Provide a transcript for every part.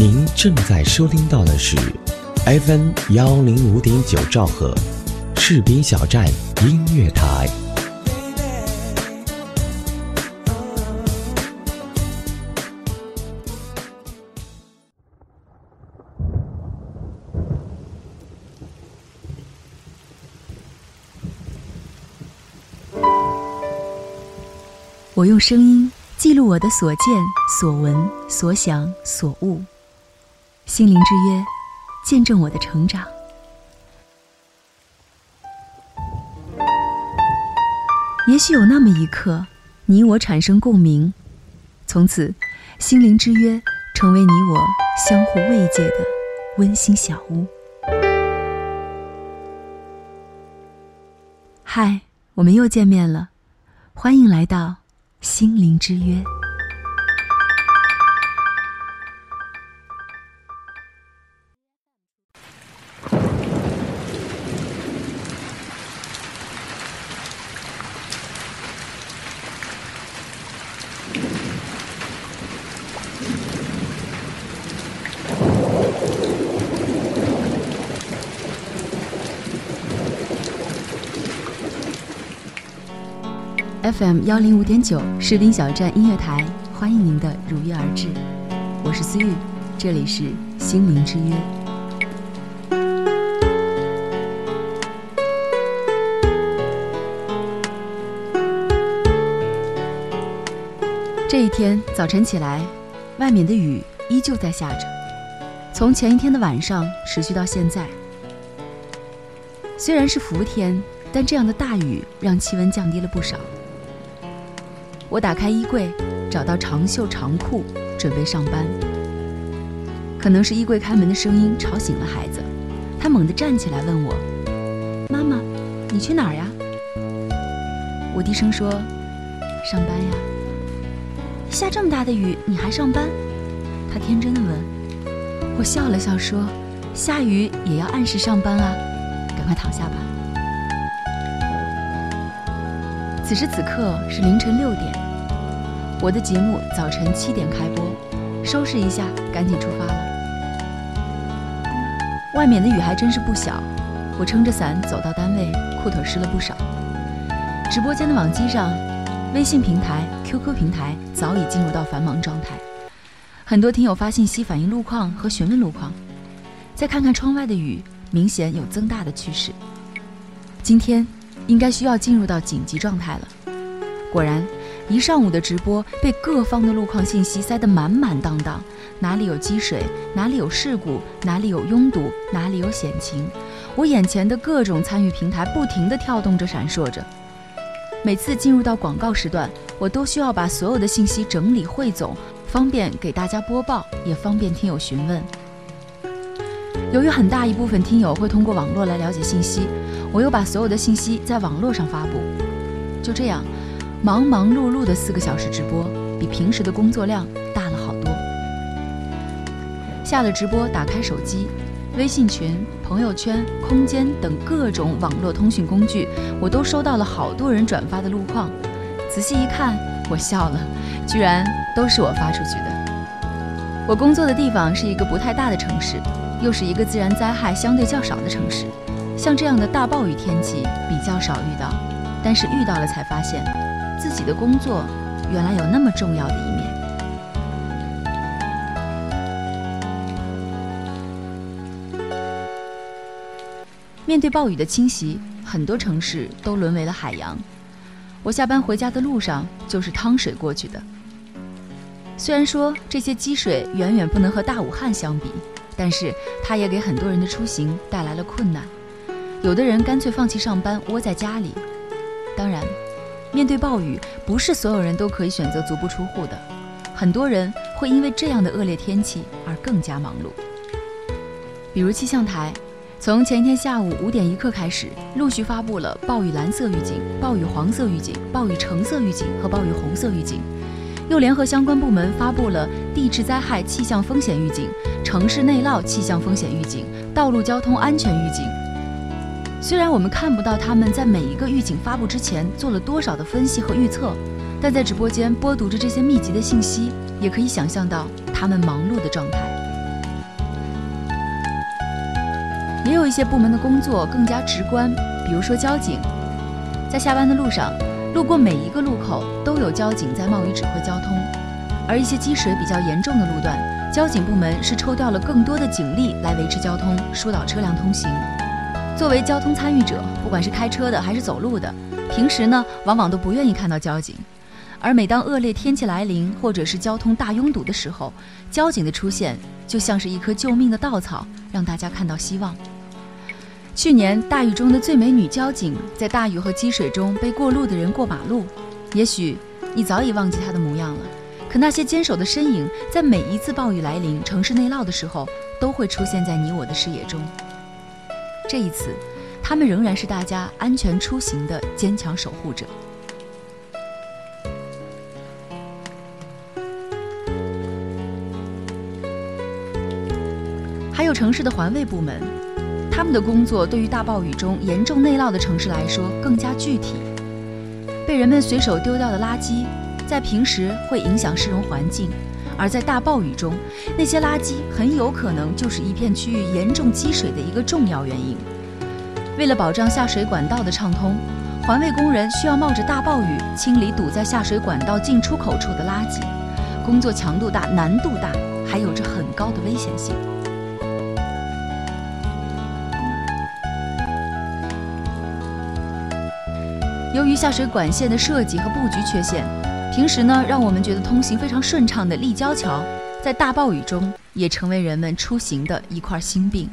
您正在收听到的是 FM 幺零五点九兆赫，士兵小站音乐台。我用声音记录我的所见、所闻、所想、所悟，心灵之约，见证我的成长。也许有那么一刻，你我产生共鸣，从此，心灵之约成为你我相互慰藉的温馨小屋。嗨，我们又见面了，欢迎来到。心灵之约。FM 幺零五点九士兵小站音乐台，欢迎您的如约而至。我是思玉，这里是心灵之约。这一天早晨起来，外面的雨依旧在下着，从前一天的晚上持续到现在。虽然是伏天，但这样的大雨让气温降低了不少。我打开衣柜，找到长袖长裤，准备上班。可能是衣柜开门的声音吵醒了孩子，他猛地站起来问我：“妈妈，你去哪儿呀？”我低声说：“上班呀。”下这么大的雨，你还上班？他天真的问。我笑了笑说：“下雨也要按时上班啊，赶快躺下吧。”此时此刻是凌晨六点，我的节目早晨七点开播，收拾一下，赶紧出发了。外面的雨还真是不小，我撑着伞走到单位，裤腿湿了不少。直播间的网机上，微信平台、QQ 平台早已进入到繁忙状态，很多听友发信息反映路况和询问路况。再看看窗外的雨，明显有增大的趋势。今天。应该需要进入到紧急状态了。果然，一上午的直播被各方的路况信息塞得满满当当，哪里有积水，哪里有事故，哪里有拥堵，哪里有险情。我眼前的各种参与平台不停地跳动着、闪烁着。每次进入到广告时段，我都需要把所有的信息整理汇总，方便给大家播报，也方便听友询问。由于很大一部分听友会通过网络来了解信息。我又把所有的信息在网络上发布，就这样，忙忙碌碌的四个小时直播，比平时的工作量大了好多。下了直播，打开手机，微信群、朋友圈、空间等各种网络通讯工具，我都收到了好多人转发的路况。仔细一看，我笑了，居然都是我发出去的。我工作的地方是一个不太大的城市，又是一个自然灾害相对较少的城市。像这样的大暴雨天气比较少遇到，但是遇到了才发现，自己的工作原来有那么重要的一面。面对暴雨的侵袭，很多城市都沦为了海洋。我下班回家的路上就是趟水过去的。虽然说这些积水远远不能和大武汉相比，但是它也给很多人的出行带来了困难。有的人干脆放弃上班，窝在家里。当然，面对暴雨，不是所有人都可以选择足不出户的。很多人会因为这样的恶劣天气而更加忙碌。比如气象台，从前天下午五点一刻开始，陆续发布了暴雨蓝色预警、暴雨黄色预警、暴雨橙色预警和暴雨红色预警，又联合相关部门发布了地质灾害气象风险预警城市内涝气象风险预警道路交通安全预警。虽然我们看不到他们在每一个预警发布之前做了多少的分析和预测但在直播间播读着这些密集的信息也可以想象到他们忙碌的状态。也有一些部门的工作更加直观比如说交警。在下班的路上路过每一个路口都有交警在冒雨指挥交通，而一些积水比较严重的路段，交警部门是抽调了更多的警力来维持交通，疏导车辆通行。作为交通参与者，不管是开车的还是走路的，平时呢往往都不愿意看到交警。而每当恶劣天气来临，或者是交通大拥堵的时候，交警的出现就像是一棵救命的稻草，让大家看到希望。去年大雨中的最美女交警，在大雨和积水中被过路的人过马路，也许你早已忘记她的模样了，可那些坚守的身影，在每一次暴雨来临、城市内涝的时候，都会出现在你我的视野中。这一次，他们仍然是大家安全出行的坚强守护者。还有城市的环卫部门，他们的工作对于大暴雨中严重内涝的城市来说更加具体。被人们随手丢掉的垃圾，在平时会影响市容环境，而在大暴雨中，那些垃圾很有可能就是一片区域严重积水的一个重要原因。为了保障下水管道的畅通，环卫工人需要冒着大暴雨清理堵在下水管道进出口处的垃圾，工作强度大、难度大，还有着很高的危险性。由于下水管线的设计和布局缺陷，平时呢让我们觉得通行非常顺畅的立交桥，在大暴雨中也成为人们出行的一块心病。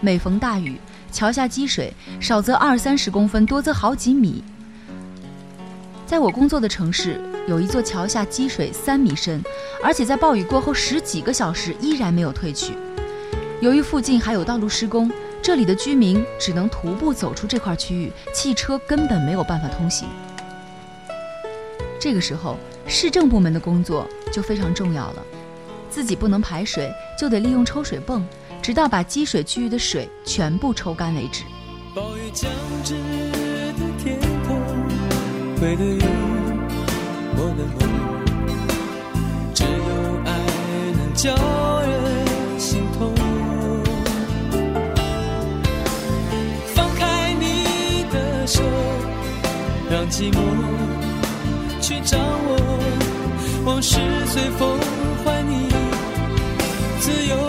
每逢大雨，桥下积水，少则二三十公分，多则好几米。在我工作的城市，有一座桥下积水三米深，而且在暴雨过后十几个小时依然没有退去。由于附近还有道路施工。这里的居民只能徒步走出这块区域，汽车根本没有办法通行。这个时候，市政部门的工作就非常重要了，自己不能排水，就得利用抽水泵，直到把积水区域的水全部抽干为止。暴雨将至的天空，灰的云，我的梦，只有爱能叫寂寞去掌握，往事随风还你自由。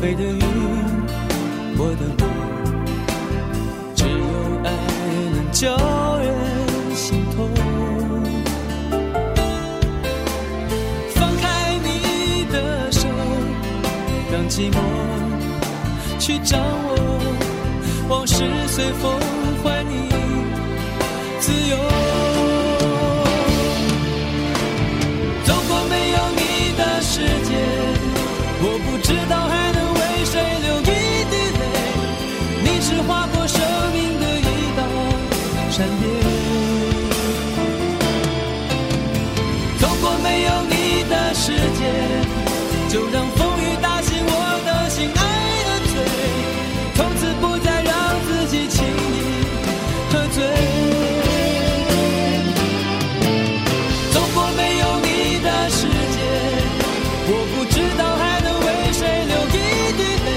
飞的云，我的梦，只有爱能叫人心痛。放开你的手，让寂寞去找我，往事随风，还你自由。走过没有你的世界，我不知道。善变。走过没有你的世界，就让风雨打湿我的心，爱的罪，从此不再让自己轻易喝醉。走过没有你的世界，我不知道还能为谁流一滴泪。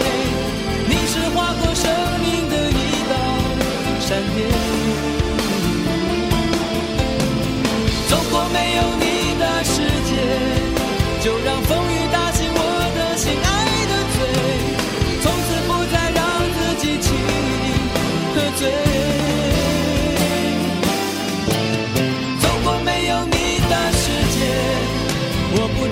你是划过生命的一道闪电。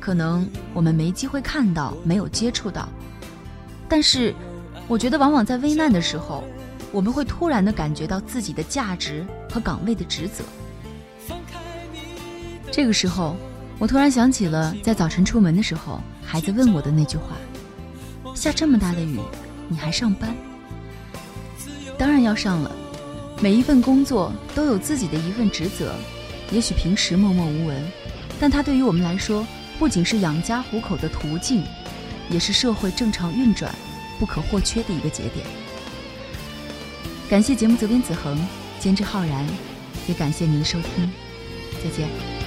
可能我们没机会看到，没有接触到。但是，我觉得往往在危难的时候，我们会突然的感觉到自己的价值和岗位的职责。这个时候，我突然想起了在早晨出门的时候，孩子问我的那句话：“下这么大的雨，你还上班？”当然要上了，每一份工作都有自己的一份职责。也许平时默默无闻，但它对于我们来说，不仅是养家糊口的途径，也是社会正常运转不可或缺的一个节点。感谢节目责编子恒，监制浩然，也感谢您的收听，再见。